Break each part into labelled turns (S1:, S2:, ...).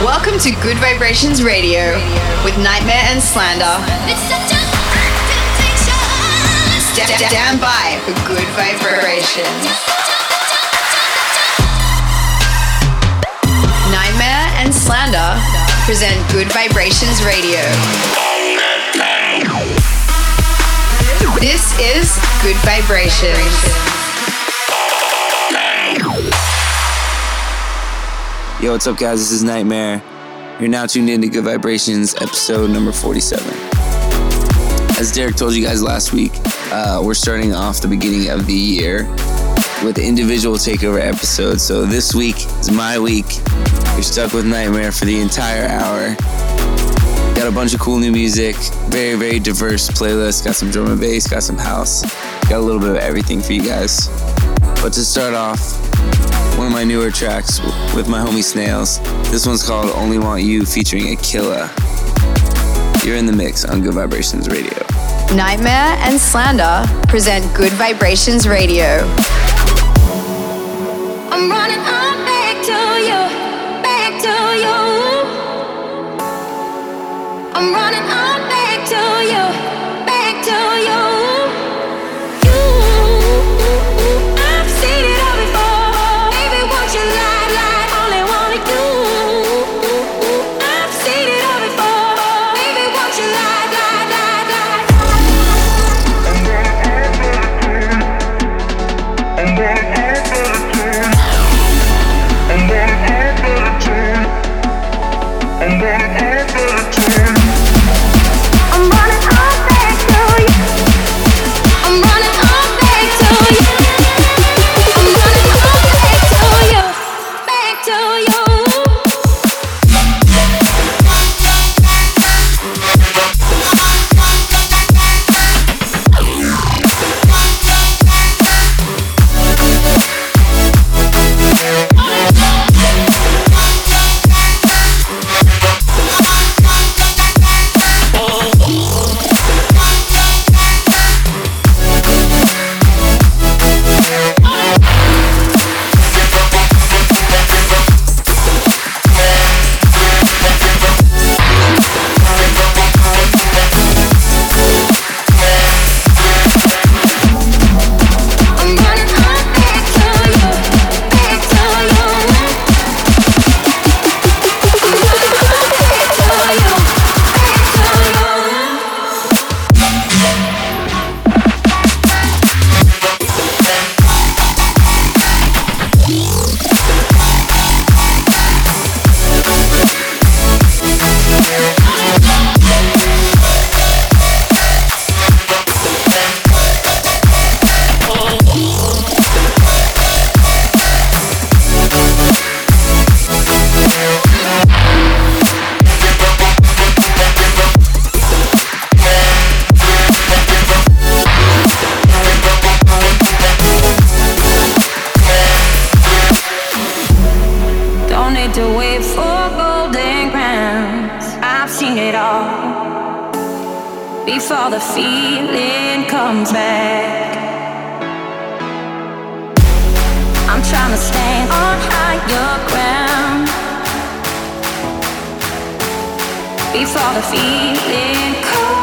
S1: Welcome to Gud Vibrations Radio with Nightmare and Slander. Stand by for Gud Vibrations. Nightmare and Slander present Gud Vibrations Radio. This is Gud Vibrations.
S2: Yo, what's up, guys? This is Nightmare. You're now tuned in to Gud Vibrations, episode number 47. As Derek told you guys last week, uh, we're starting off the beginning of the year with individual takeover episodes. So this week is my week. You're stuck with Nightmare for the entire hour. Got a bunch of cool new music, very, very diverse playlist. Got some drum and bass, got some house, got a little bit of everything for you guys. But to start off, one of my newer tracks with my homie Snails. This one's called Only Want You featuring Akylla. You're in the mix on Gud Vibrations Radio.
S1: Nightmare and Slander present Gud Vibrations Radio.
S3: I'm running on back to you, back to you. I'm running on back to you, back to you.
S2: feeling cold.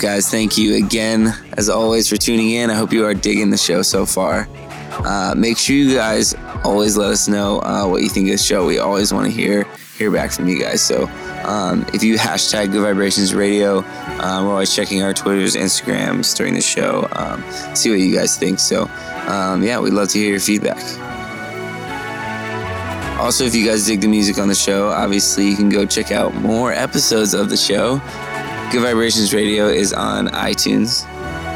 S2: Guys? Thank you again, as always, for tuning in. I hope you are digging the show so far. Uh, make sure you guys always let us know uh, what you think of the show. We always want to hear hear back from you guys. So um, if you hashtag Gud Vibrations Radio, um, we're always checking our Twitters, Instagrams during the show. Um, see what you guys think. So um, yeah, we'd love to hear your feedback. Also, if you guys dig the music on the show, obviously you can go check out more episodes of the show Gud Vibrations Radio is on iTunes.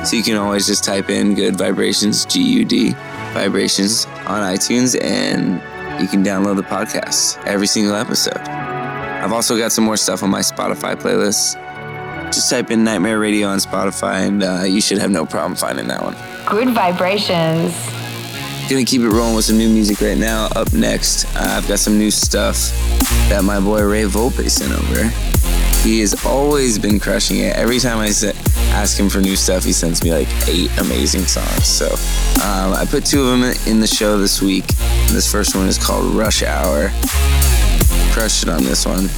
S2: So you can always just type in Gud Vibrations, G U D, Vibrations on iTunes, and you can download the podcast, every single episode. I've also got some more stuff on my Spotify playlist. Just type in Nightmare Radio on Spotify, and uh, you should have no problem finding that one.
S1: Gud Vibrations.
S2: Gonna keep it rolling with some new music right now. Up next, uh, I've got some new stuff that my boy Ray Volpe sent over. He has always been crushing it. Every time I ask him for new stuff, he sends me like eight amazing songs. So um, I put two of them in the show this week. This first one is called Rush Hour. Crushed it on this one.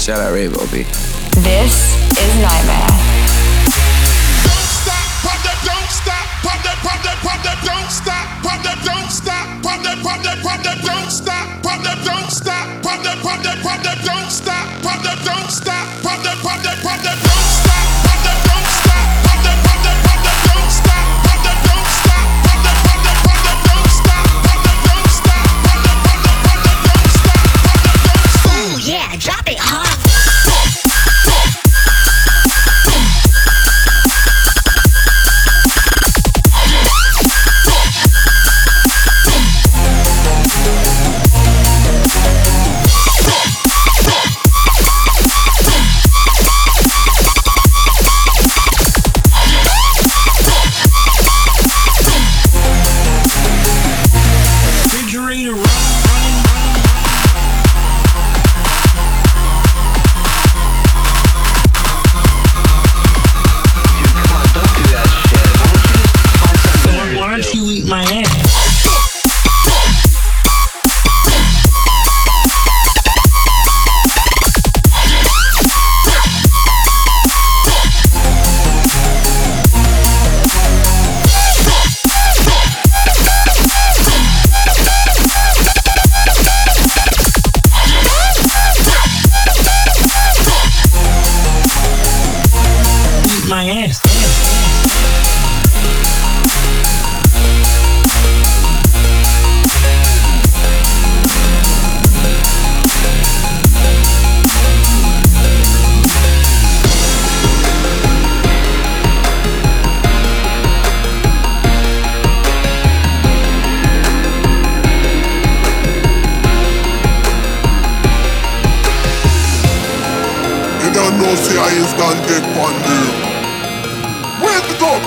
S2: Shout out Ray Volpe.
S1: This is Nightmare.
S4: Don't stop, pop that, don't stop, pop that, pop that, pop that, don't stop, pop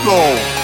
S4: Wake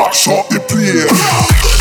S4: Mash up the place.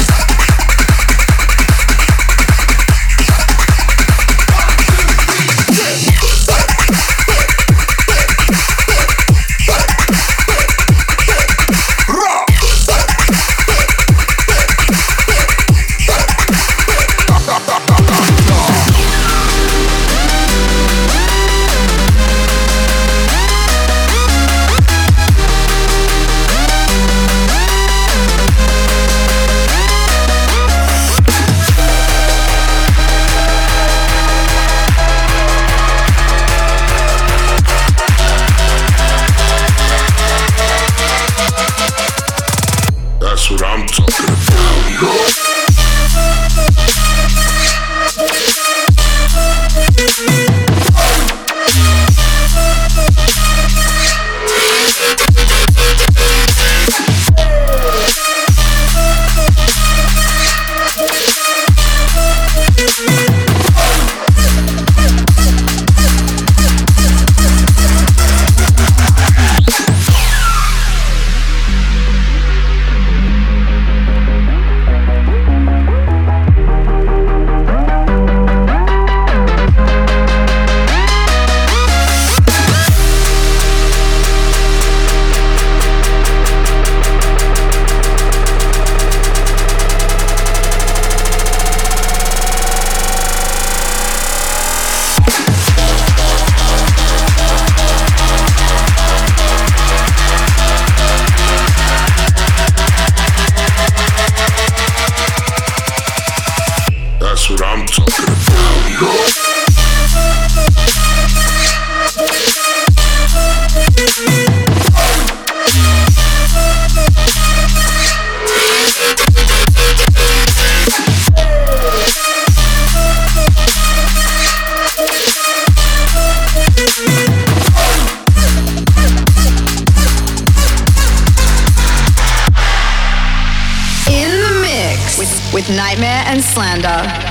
S1: And Slander.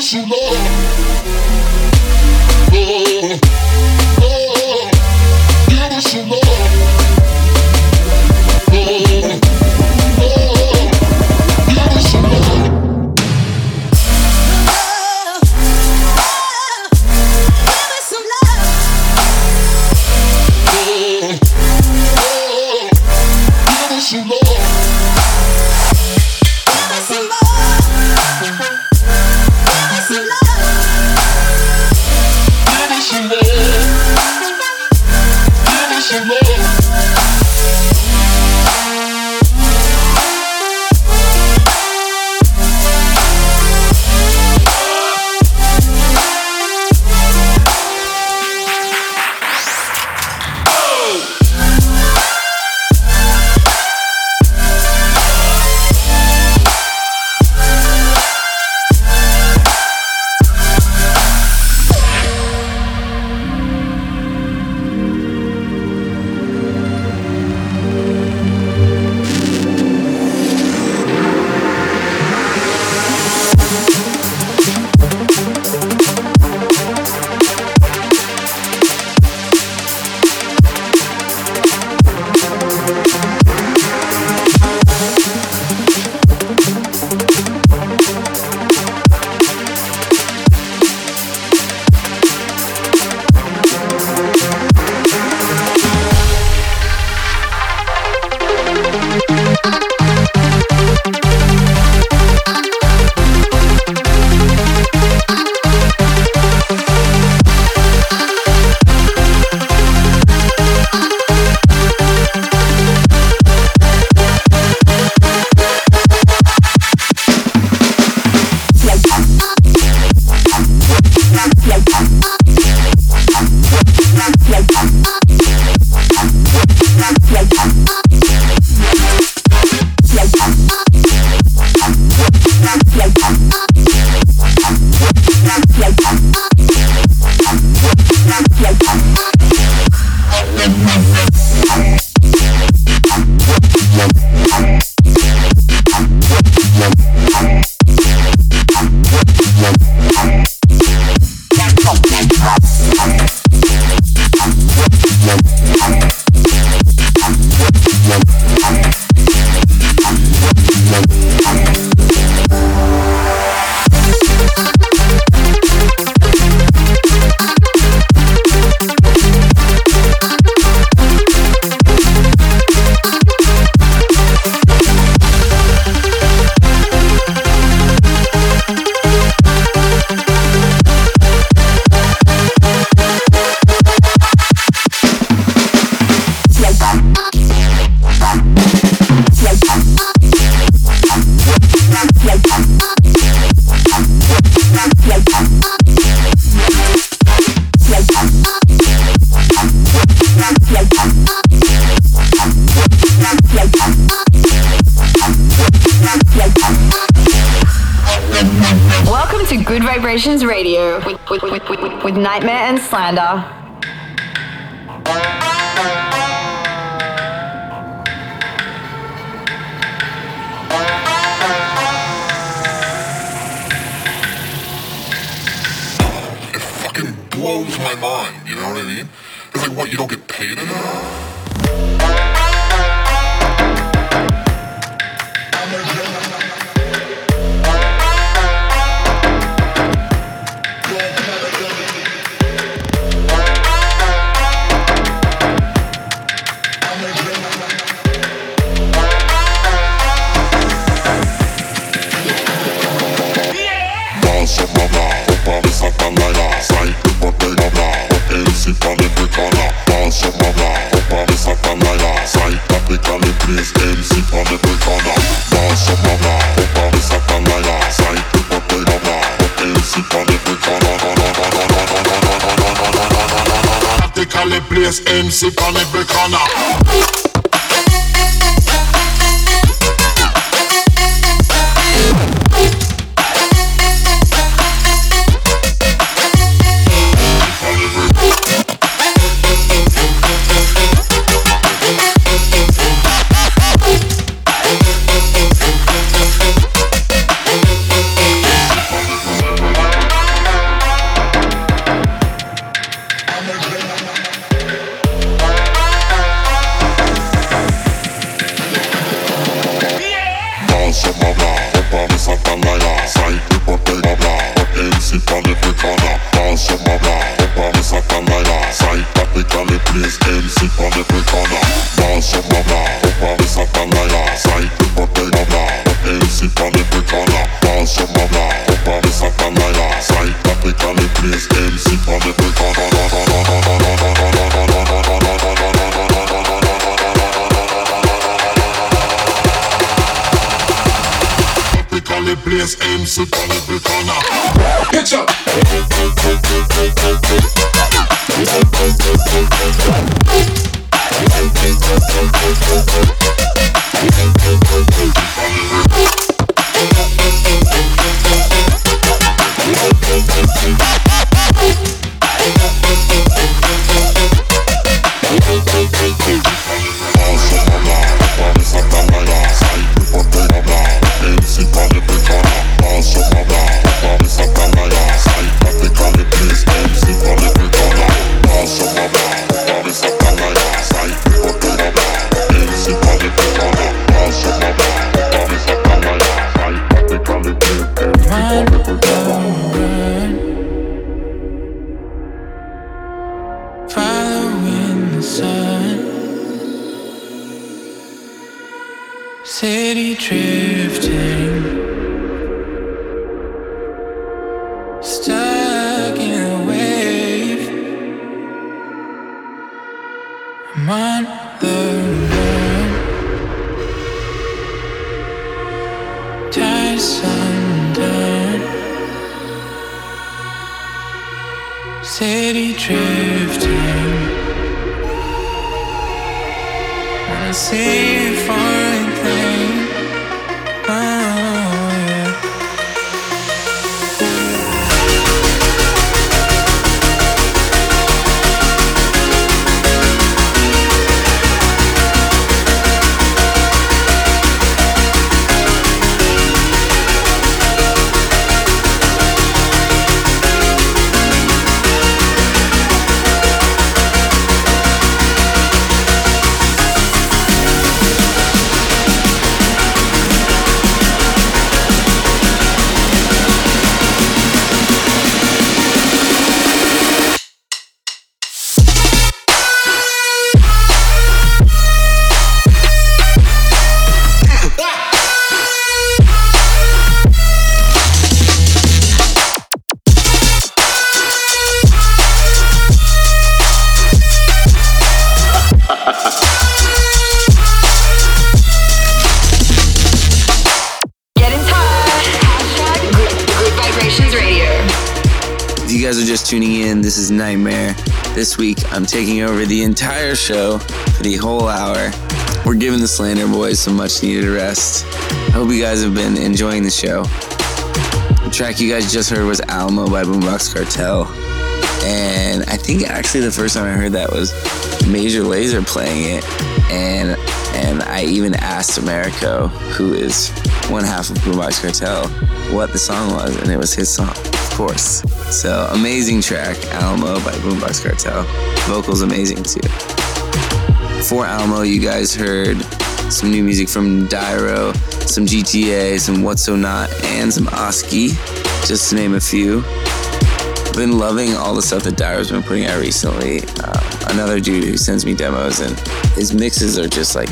S5: Give us some love. Give us some love.
S6: You know what I mean? It's like, what, you don't get paid enough? MC, MC, pas. on every up.
S7: I'm
S2: taking over the entire show for the whole hour. We're giving the Slander Boys some much needed rest. I hope you guys have been enjoying the show. The track you guys just heard was Alamo by Boombox Cartel. And I think actually the first time I heard that was Major Lazer playing it. And and I even asked Americo, who is one half of Boombox Cartel, what the song was, and it was his song course. So amazing track, Alamo by Boombox Cartel. Vocals amazing too. For Alamo, you guys heard some new music from Dyro, some GTA, some What So Not, and some Oski, just to name a few. Been loving all the stuff that Dyro's been putting out recently. Um, another dude who sends me demos, and his mixes are just like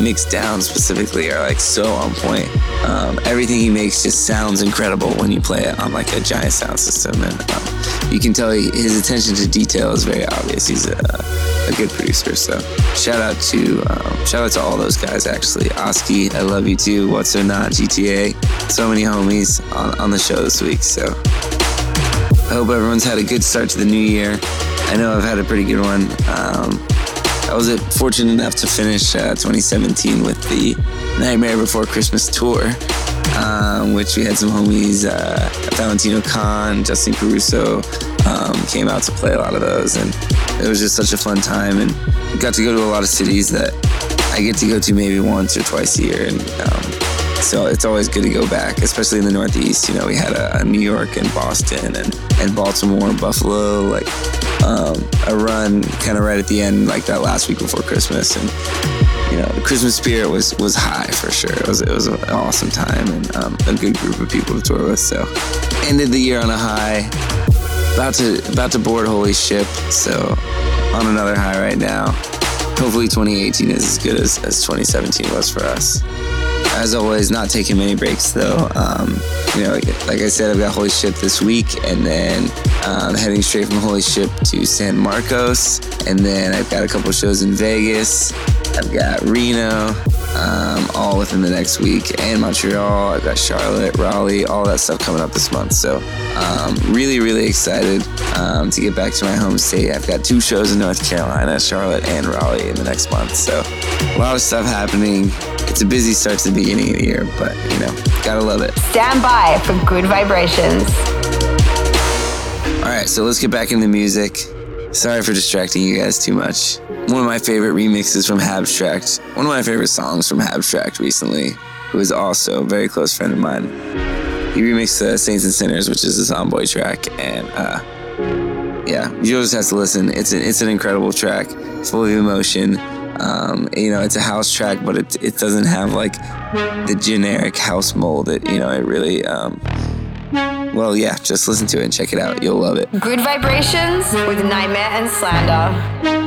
S2: mixed down specifically are like so on point. Um, everything he makes just sounds incredible when you play it on like a giant sound system, and um, you can tell he, his attention to detail is very obvious. He's a, a good producer, so shout out to um, shout out to all those guys. Actually, Oski, I love you too. What So Not GTA, so many homies on, on the show this week. So I hope everyone's had a good start to the new year. I know I've had a pretty good one. Um, I was fortunate enough to finish uh, 2017 with the Nightmare Before Christmas tour, um, which we had some homies, uh, Valentino Khan, Justin Caruso, um, came out to play a lot of those, and it was just such a fun time. And got to go to a lot of cities that I get to go to maybe once or twice a year, and um, so it's always good to go back, especially in the Northeast. You know, we had a, a New York and Boston and, and Baltimore and Buffalo, like um, a run kind of right at the end, like that last week before Christmas. And, you know, the Christmas spirit was was high for sure. It was, it was an awesome time and um, a good group of people to tour with. So ended the year on a high. About to about to board Holy Ship, so on another high right now. Hopefully 2018 is as good as, as 2017 was for us. As always, not taking many breaks though. Um, you know, like I said, I've got Holy Ship this week, and then um, heading straight from Holy Ship to San Marcos, and then I've got a couple shows in Vegas. I've got Reno, um, all within the next week, and Montreal. I've got Charlotte, Raleigh, all that stuff coming up this month. So, um, really, really excited um, to get back to my home state. I've got two shows in North Carolina, Charlotte and Raleigh, in the next month. So, a lot of stuff happening. It's a busy start to the beginning of the year, but you know, gotta love it.
S1: Stand by for Gud Vibrations.
S2: All right, so let's get back into music. Sorry for distracting you guys too much. One of my favorite remixes from Habstrakt, one of my favorite songs from Habstrakt recently, who is also a very close friend of mine. He remixed uh, Saints and Sinners, which is a Zomboy track, and uh, yeah, you just have to listen. It's an, it's an incredible track, full of emotion. Um, you know, it's a house track, but it, it doesn't have like the generic house mold. It you know, it really um, well, yeah, just listen to it and check it out. You'll love it.
S1: Gud Vibrations with Nightmare and Slander.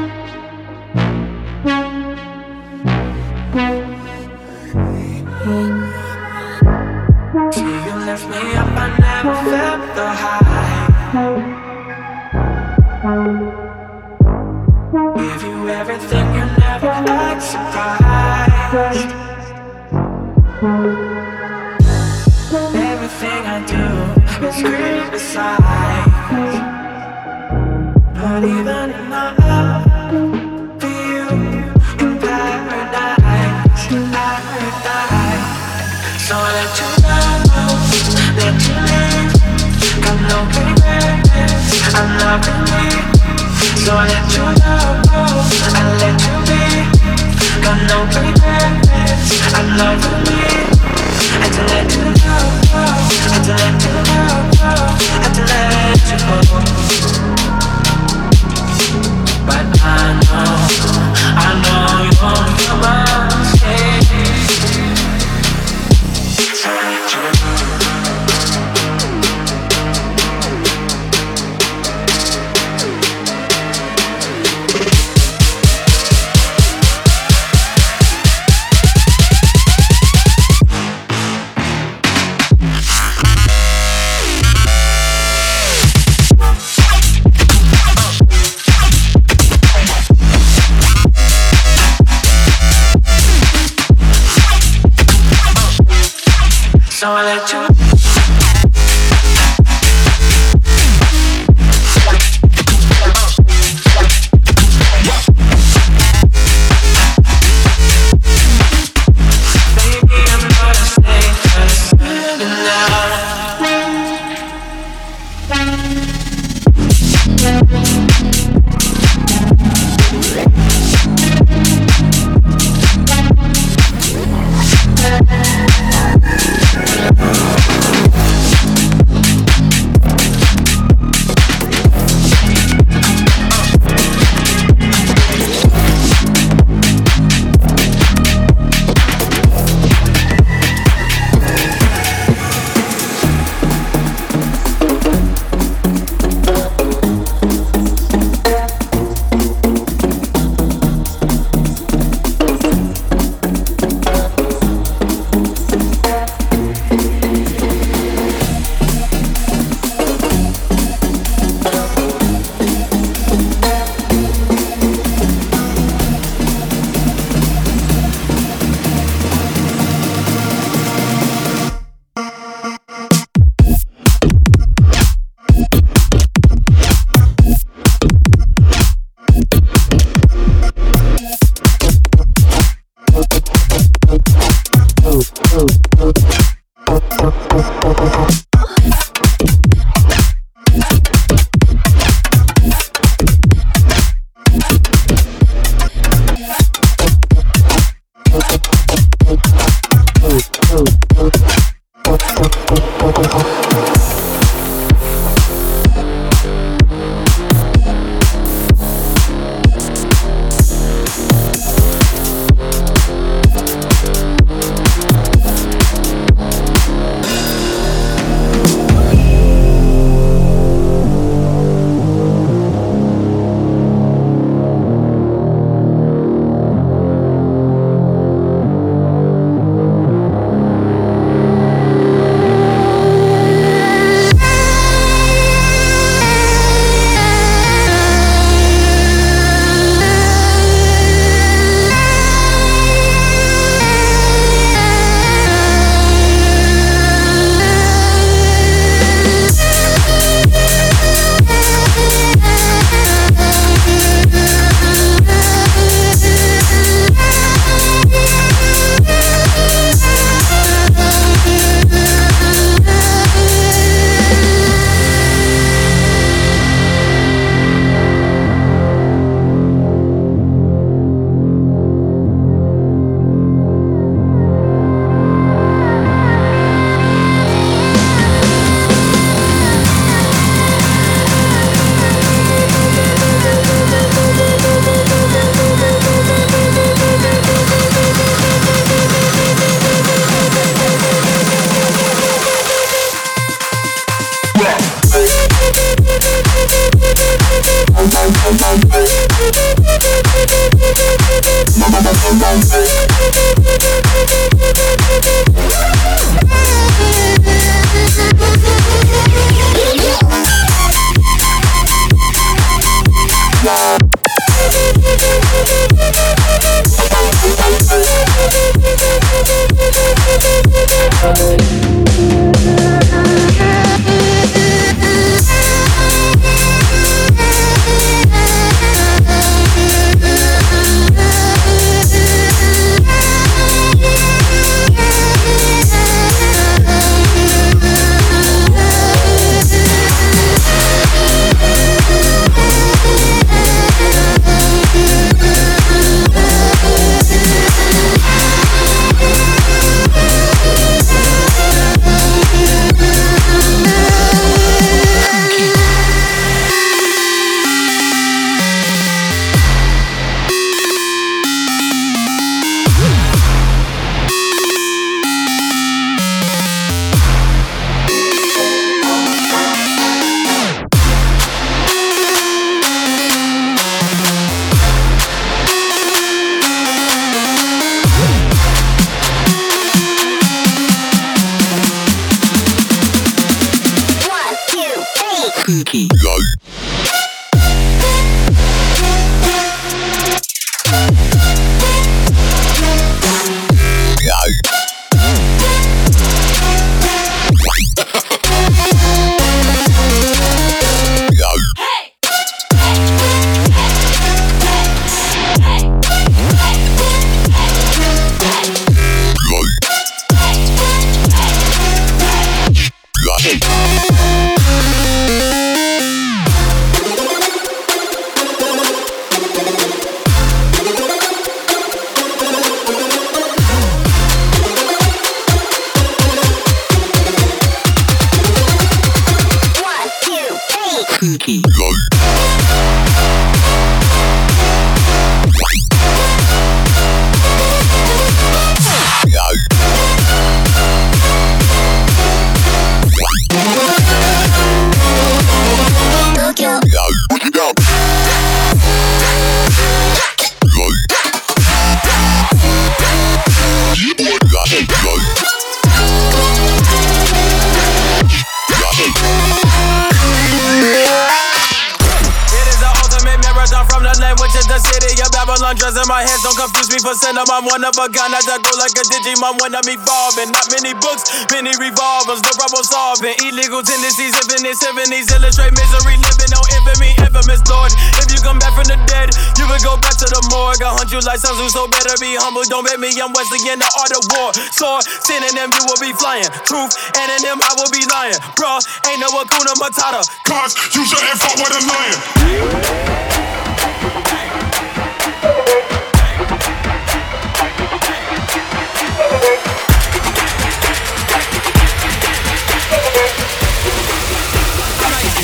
S7: The
S8: which is the city of Babylon. Dress in my hands, don't confuse me for sin. I'm one of a kind, I just go like a Digimon when I'm evolving. Not many books, many revolvers, no problem solving. Illegal tendencies, infinite symphonies, illustrate misery, living on infamy, infamous Lord. If you come back from the dead, you will go back to the morgue. Hunt you like Sun Tzu, so better be humble. Don't bet me, I'm Wesley in the art of war. Sword, them, you will be flying. Truth, them, I will be lying. Bruh, ain't no Akuna Matata.
S4: Cause you shouldn't fuck with a lion.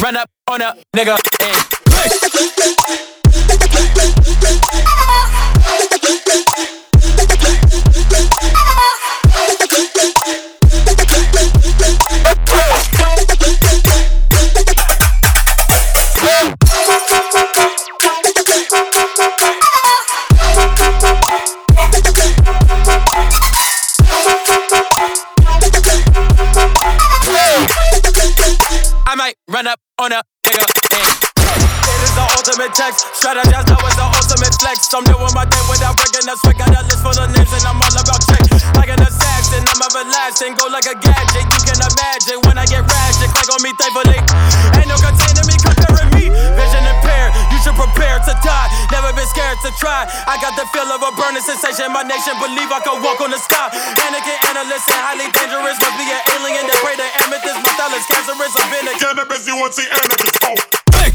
S8: Run up on a nigga and on a nigga and it is the ultimate text. Strategize now is the ultimate flex. I'm doing my thing without breaking a sweat. Got a list full of names and I'm all about check. Like an assassin, I'm everlasting. Go like a gadget. You can imagine when I get ratchet. Click on me thankfully. Ain't no containing me. Vision impaired. You should prepare to die. Never been scared to try. I got the feel of a burning sensation. My nation believe I can walk on the sky. Anakin, analyst, and highly dangerous. Must be an alien that pray to amethyst. My style is cancerous. I've been a
S4: Cannabis, you want to see anarchist. Oh,
S8: Click.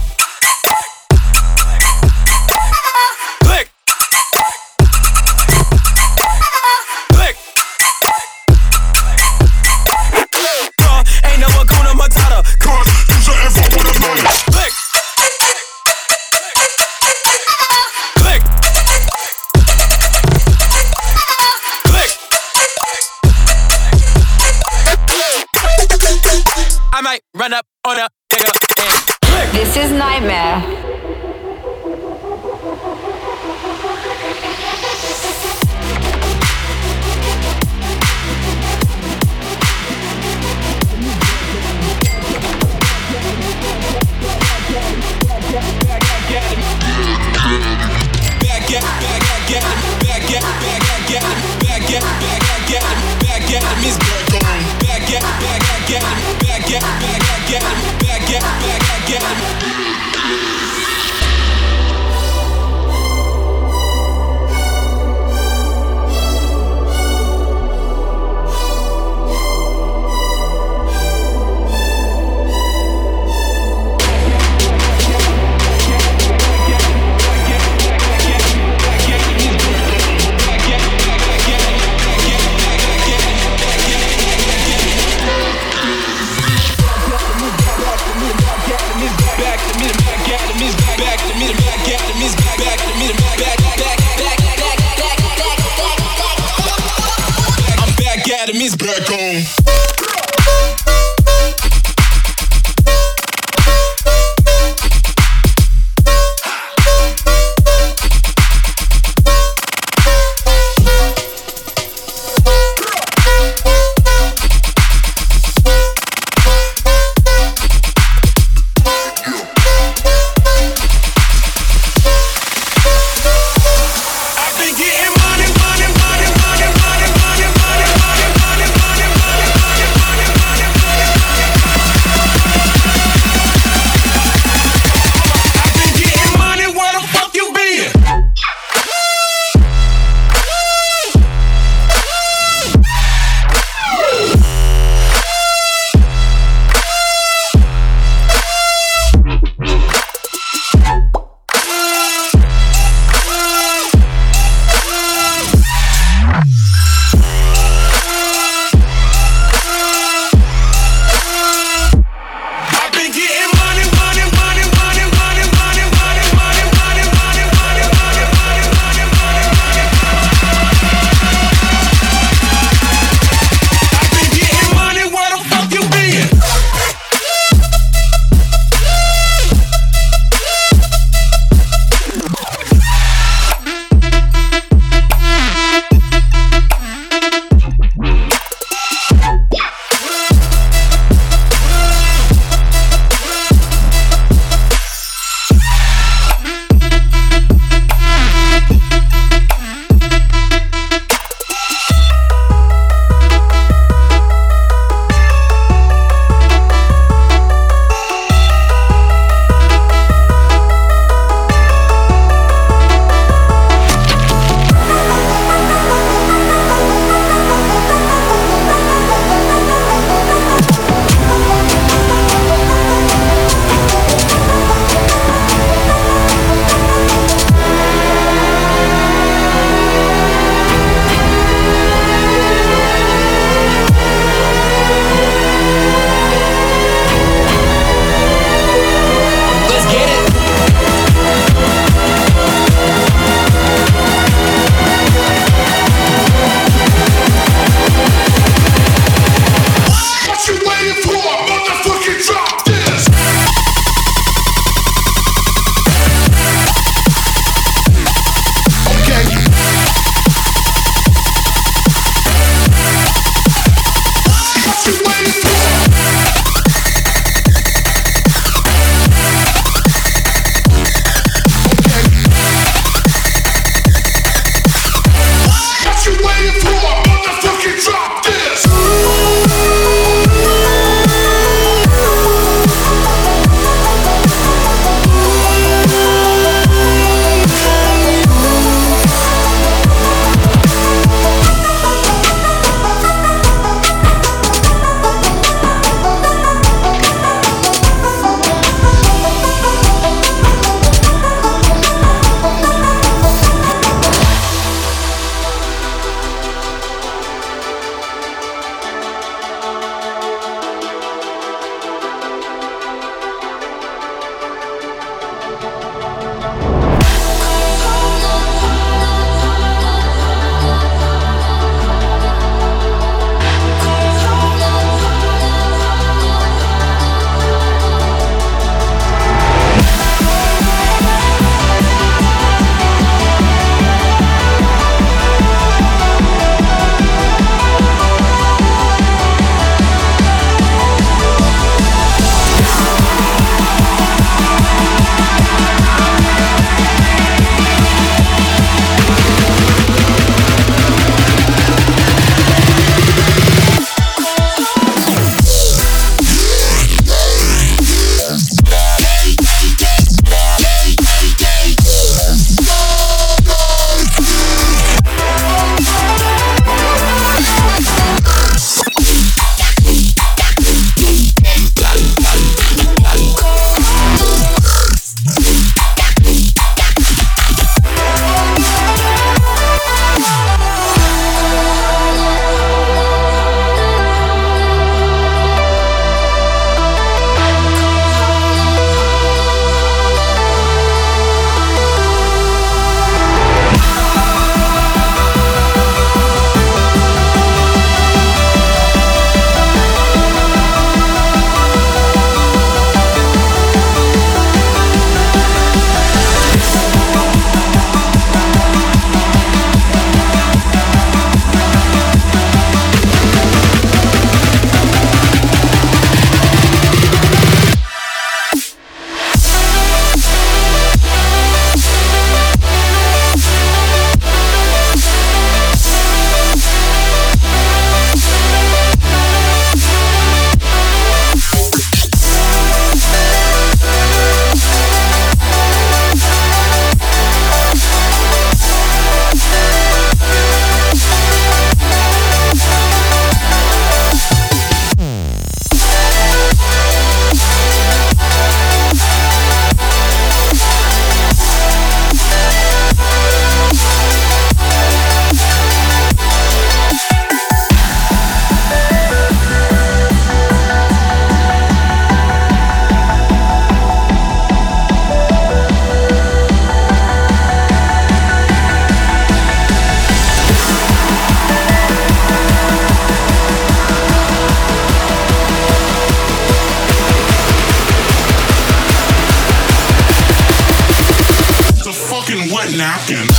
S4: Fucking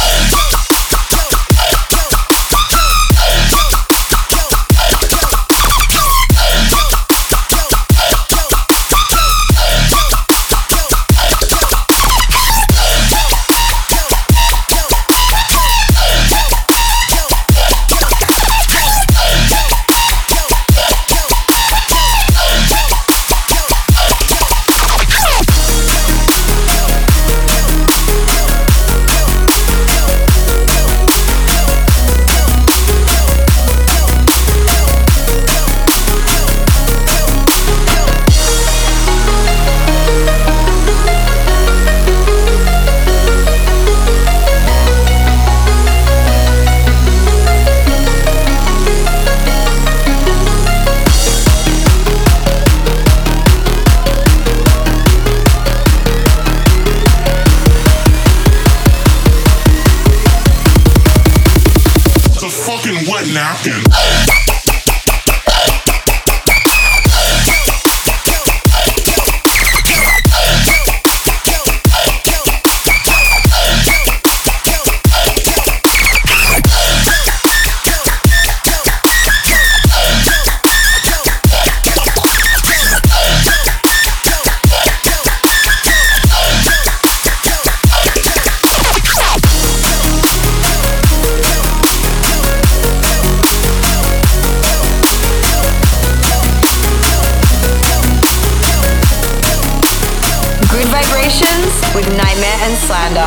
S1: With Nightmare and Slander.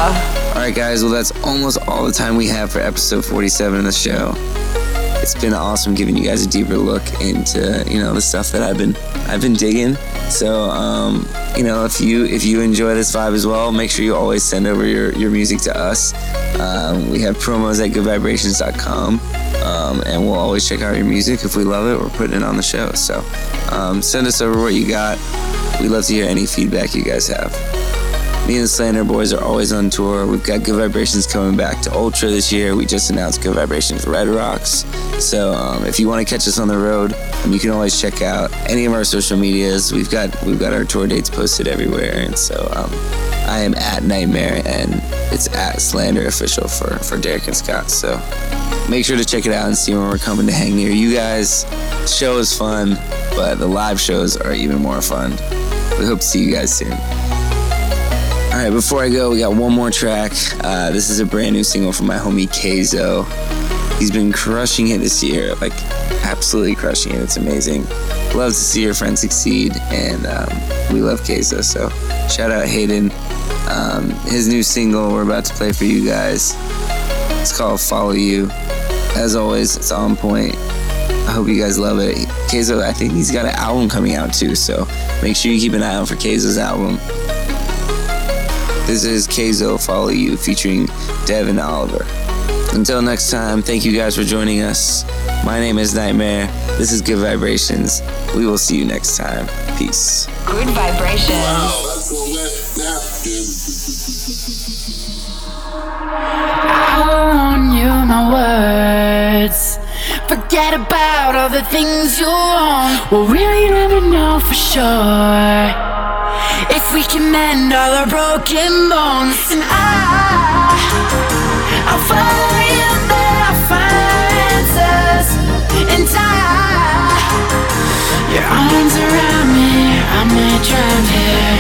S2: All right, guys. Well, that's almost all the time we have for episode 47 of the show. It's been awesome giving you guys a deeper look into you know the stuff that I've been I've been digging. So um, you know if you if you enjoy this vibe as well, make sure you always send over your your music to us. Um, we have promos at goodvibrations.com, um, and we'll always check out your music. If we love it, we're putting it on the show. So um, send us over what you got. We love to hear any feedback you guys have. Me and the Slander Boys are always on tour. We've got Gud Vibrations coming back to Ultra this year. We just announced Gud Vibrations Red Rocks. So um, if you want to catch us on the road, um, you can always check out any of our social medias. We've got we've got our tour dates posted everywhere. And so um, I am at Nightmare and it's at Slander Official for for Derek and Scott. So make sure to check it out and see when we're coming to hang near you guys. The show is fun, but the live shows are even more fun. We hope to see you guys soon. Right, before I go, we got one more track. Uh, this is a brand new single from my homie Kayzo. He's been crushing it this year, like absolutely crushing it. It's amazing. Love to see your friends succeed, and um, we love Kayzo. So shout out Hayden. Um, his new single we're about to play for you guys. It's called Follow You. As always, it's on point. I hope you guys love it. Kayzo, I think he's got an album coming out too, so make sure you keep an eye out for Kayzo's album. This is Kayzo Follow You featuring Devin Oliver. Until next time, thank you guys for joining us. My name is Nightmare. This is Gud Vibrations. We will see you next time. Peace.
S1: Gud Vibrations.
S6: That's
S9: Forget about all the things you want. We'll really never know for sure if we can mend all our broken bones. And I, I'll follow you there. Find answers. And I, your arms around me. I might drown here.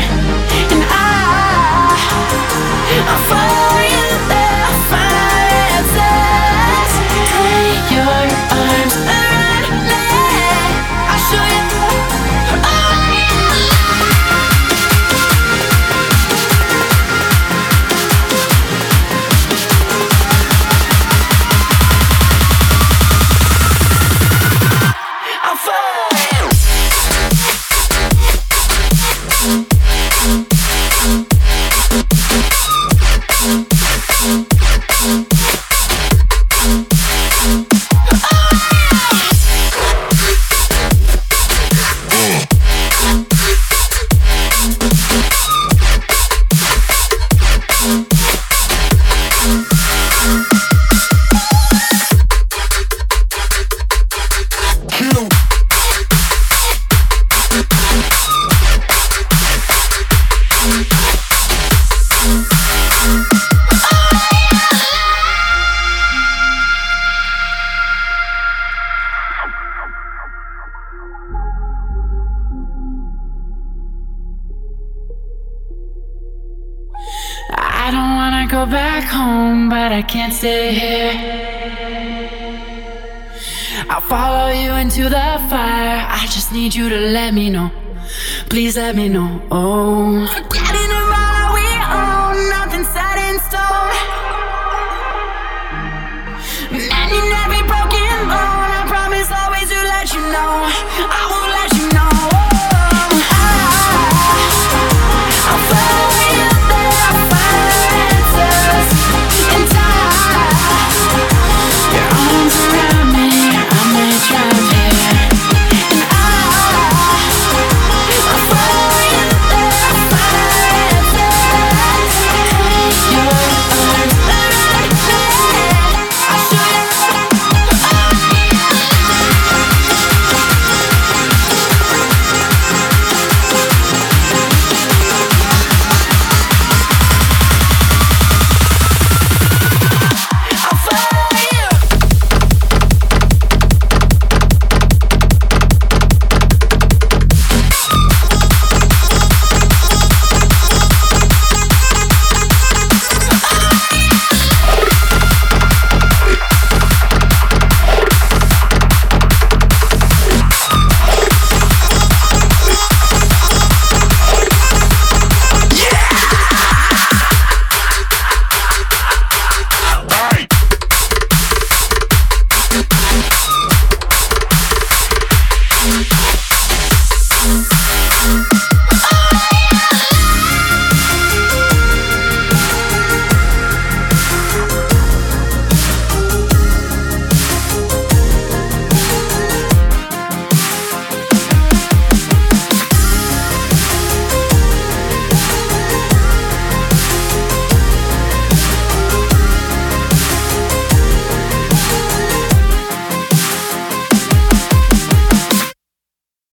S9: And I, I'll follow
S6: the fire. I just need you to let me know. Please let me know. Oh, forget